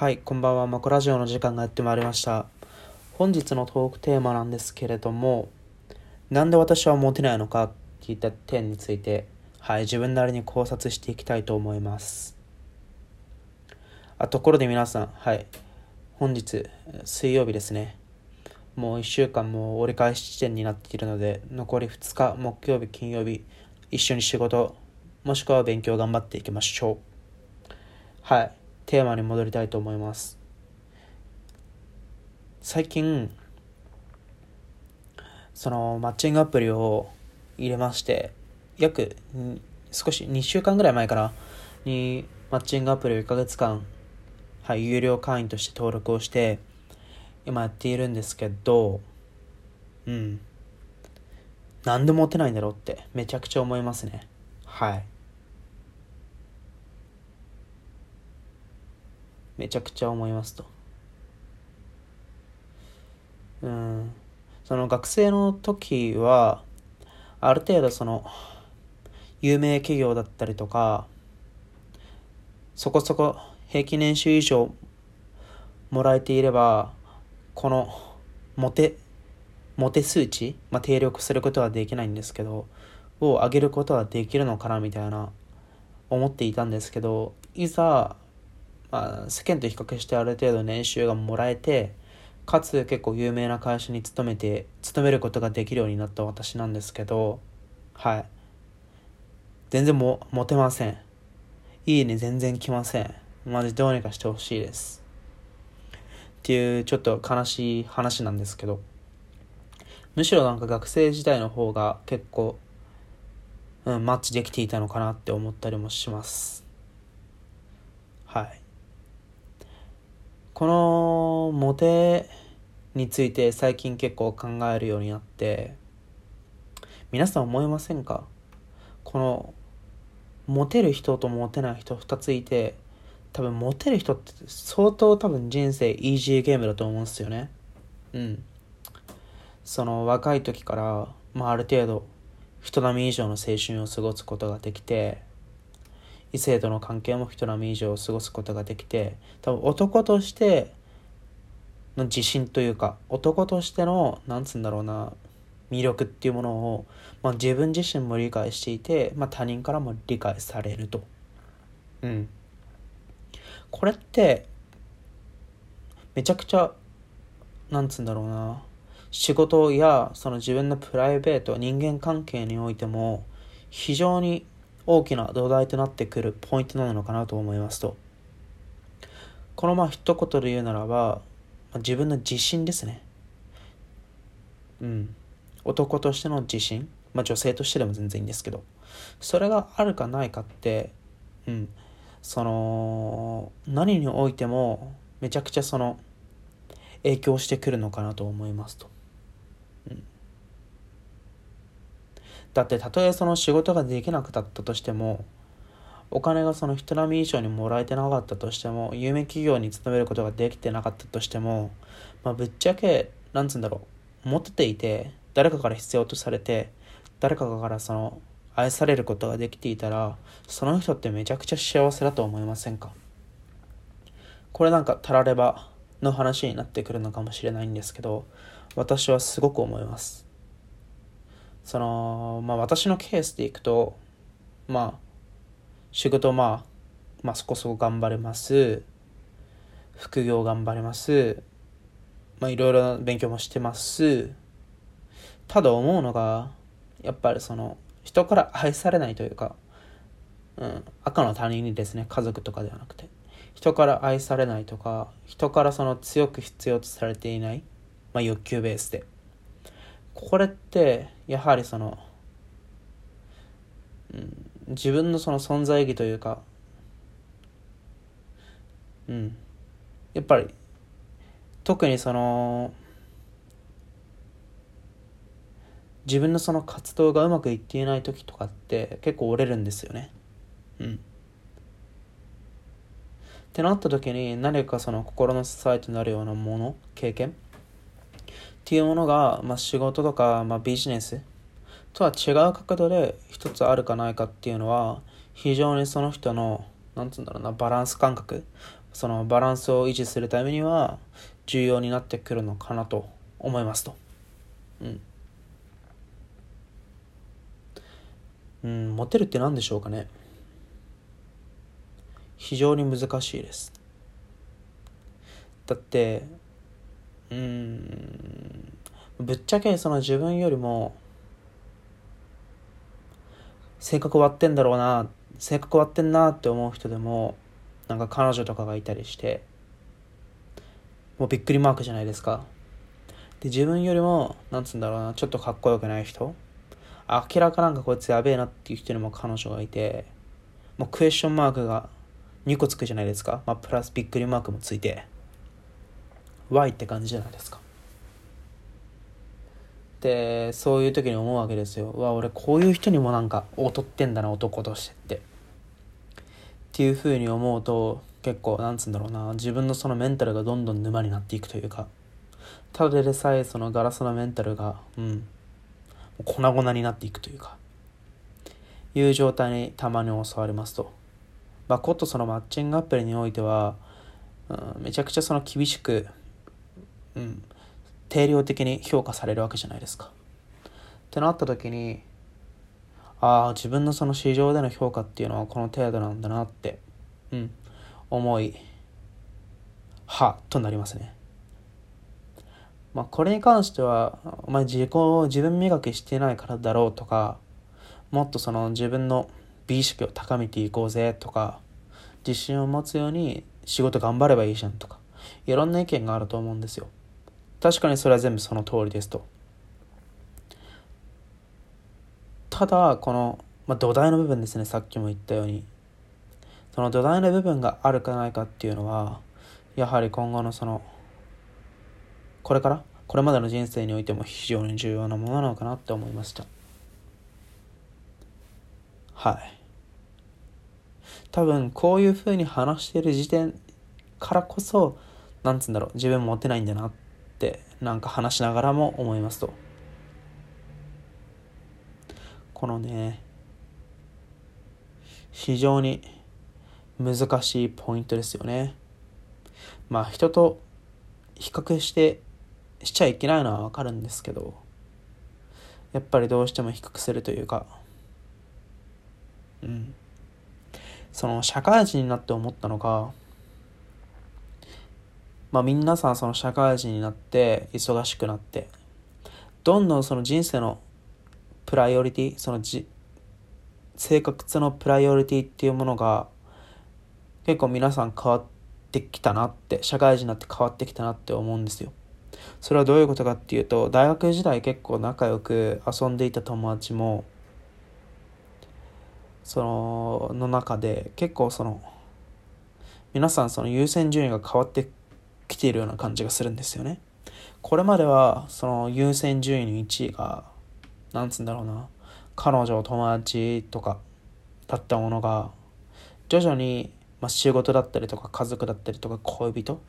はい、こんばんは。マコラジオの時間がやってまいりました。本日のトークテーマなんですけれども、なんで私はモテないのかっていった点について、はい、自分なりに考察していきたいと思います。あ、ところで皆さん、はい、本日、水曜日ですね。もう1週間も折り返し地点になっているので、残り2日、木曜日、金曜日、一緒に仕事、もしくは勉強頑張っていきましょう。はい、テーマに戻りたいと思います。最近、そのマッチングアプリを入れまして、約少し2週間ぐらい前かな、にマッチングアプリを1ヶ月間、はい、有料会員として登録をして、今やっているんですけど、うん。なんでモテないんだろうってめちゃくちゃ思いますね。はい。めちゃくちゃ思いますと。うん。その学生の時は、ある程度その、有名企業だったりとか、そこそこ平均年収以上もらえていれば、このモテ、モテ数値、まあ、定力することはできないんですけど、を上げることはできるのかなみたいな思っていたんですけど、いざ、まあ、世間と比較してある程度年収がもらえて、かつ結構有名な会社に勤めて、勤めることができるようになった私なんですけど、はい。全然もモテません。いいね全然来ません。マジどうにかしてほしいです。っていうちょっと悲しい話なんですけど、むしろなんか学生時代の方が結構、うん、マッチできていたのかなって思ったりもします。はい。このモテについて最近結構考えるようになって、皆さん思いませんか？このモテる人とモテない人2ついて、多分モテる人って相当多分人生イージーゲームだと思うんですよね。うん。その若い時から、まあある程度人並み以上の青春を過ごすことができて、異性との関係も人並み以上過ごすことができて、多分男としての自信というか、男としての、なんつうんだろうな、魅力っていうものを、まあ、自分自身も理解していて、まあ、他人からも理解されると。うん。これって、めちゃくちゃ、なんつうんだろうな、仕事やその自分のプライベート、人間関係においても、非常に大きな土台となってくるポイントなのかなと思いますと。このまあ一言で言うならば、まあ自分の自信ですね。うん。男としての自信。まあ女性としてでも全然いいんですけど。それがあるかないかって、うん。その、何においても、めちゃくちゃその、影響してくるのかなと思いますと。うん。だって、たとえその仕事ができなくなったとしても、お金がその人並み以上にもらえてなかったとしても、有名企業に勤めることができてなかったとしても、まあ、ぶっちゃけ、なんつうんだろう、持ってていて、誰かから必要とされて、誰かからその、愛されることができていたら、その人ってめちゃくちゃ幸せだと思いませんか？これなんかたらればの話になってくるのかもしれないんですけど、私はすごく思います。その、まあ私のケースでいくと、まあ、仕事まあ、まあそこそこ頑張れます。副業頑張れます。まあいろいろ勉強もしてます。ただ思うのが、やっぱりその、人から愛されないというか、うん、赤の他人にですね、家族とかではなくて。人から愛されないとか、人からその強く必要とされていない、まあ欲求ベースで。これって、やはりその、うん、自分のその存在意義というか、うん、やっぱり、特にその、自分のその活動がうまくいっていない時とかって結構折れるんですよね。うん。ってなった時に何かその心の支えとなるようなもの、経験っていうものが、まあ、仕事とか、まあ、ビジネスとは違う角度で一つあるかないかっていうのは非常にその人のなんつうんだろうなバランス感覚そのバランスを維持するためには重要になってくるのかなと思いますと。うん。うん、モテるって何でしょうかね。非常に難しいです。だって、うん、ぶっちゃけその自分よりも性格割ってんだろうな性格割ってんなって思う人でもなんか彼女とかがいたりしてもうびっくりマークじゃないですか。で自分よりもなんつうんだろうなちょっとかっこよくない人明らかなんかこいつやべえなっていう人にも彼女がいてもうクエスチョンマークが2個つくじゃないですか、まあ、プラスびっくりマークもついて。Y って感じじゃないですか。でそういう時に思うわけですよ。わ俺こういう人にもなんか劣ってんだな男としてって。っていうふうに思うと結構なんつうんだろうな。自分のそのメンタルがどんどん沼になっていくというか。ただでさえそのガラスのメンタルがうん。粉々になっていくというか。いう状態にたまに襲われますと。まあことそのマッチングアプリにおいては、うん、めちゃくちゃその厳しくうん定量的に評価されるわけじゃないですか。ってなった時にああ自分のその市場での評価っていうのはこの程度なんだなってうん思いはとなりますね。まあこれに関してはお前自己を自分磨きしてないからだろうとかもっとその自分の美意識を高めていこうぜとか自信を持つように仕事頑張ればいいじゃんとかいろんな意見があると思うんですよ。確かにそれは全部その通りですと。ただ、この、まあ、土台の部分ですね、さっきも言ったように。その土台の部分があるかないかっていうのは、やはり今後のその、これからこれまでの人生においても非常に重要なものなのかなって思いました。はい。多分こういうふうに話している時点からこそ、なんつうんだろう、自分持てないんだなっってなんか話しながらも思いますと。このね非常に難しいポイントですよね。まあ人と比較してしちゃいけないのはわかるんですけどやっぱりどうしても比較するというかうん。その社会人になって思ったのがまあ皆さんその社会人になって忙しくなってどんどんその人生のプライオリティそのじ生活のプライオリティっていうものが結構皆さん変わってきたなって社会人になって変わってきたなって思うんですよ。それはどういうことかっていうと大学時代結構仲良く遊んでいた友達もそのの中で結構その皆さんその優先順位が変わって来ているような感じがするんですよね。これまではその優先順位の1位がなんつうんだろうな彼女友達とかだったものが徐々に、まあ、仕事だったりとか家族だったりとか恋人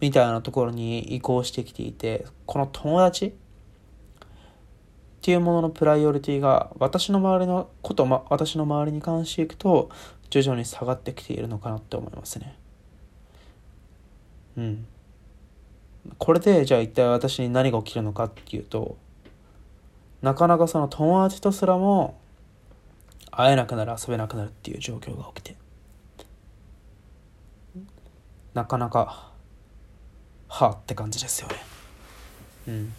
みたいなところに移行してきていてこの友達っていうもののプライオリティが私の周りのこと、ま、私の周りに関していくと徐々に下がってきているのかなって思いますね。うん。これでじゃあ一体私に何が起きるのかっていうとなかなかその友達とすらも会えなくなる遊べなくなるっていう状況が起きてなかなかはあって感じですよね。うん。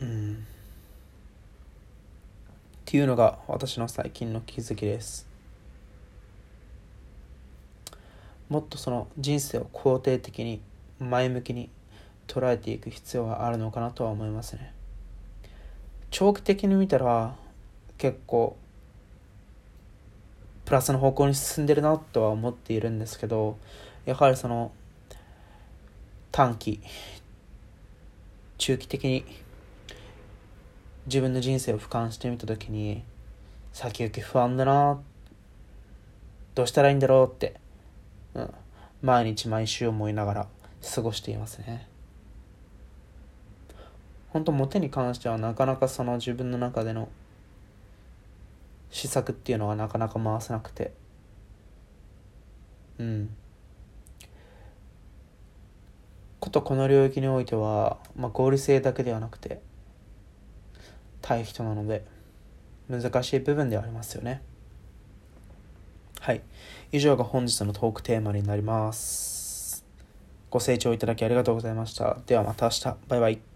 うん。っていうのが私の最近の気づきです。もっとその人生を肯定的に前向きに捉えていく必要があるのかなとは思いますね。長期的に見たら結構プラスの方向に進んでるなとは思っているんですけどやはりその短期中期的に自分の人生を俯瞰してみた時に先行き不安だなどうしたらいいんだろうってうん、毎日毎週思いながら過ごしていますね。本当モテに関してはなかなかその自分の中での施策っていうのがなかなか回せなくて。うん。ことこの領域においては、まあ、合理性だけではなくて対人なので難しい部分ではありますよね。はい。以上が本日のトークテーマになります。ご清聴いただきありがとうございました。ではまた明日。バイバイ。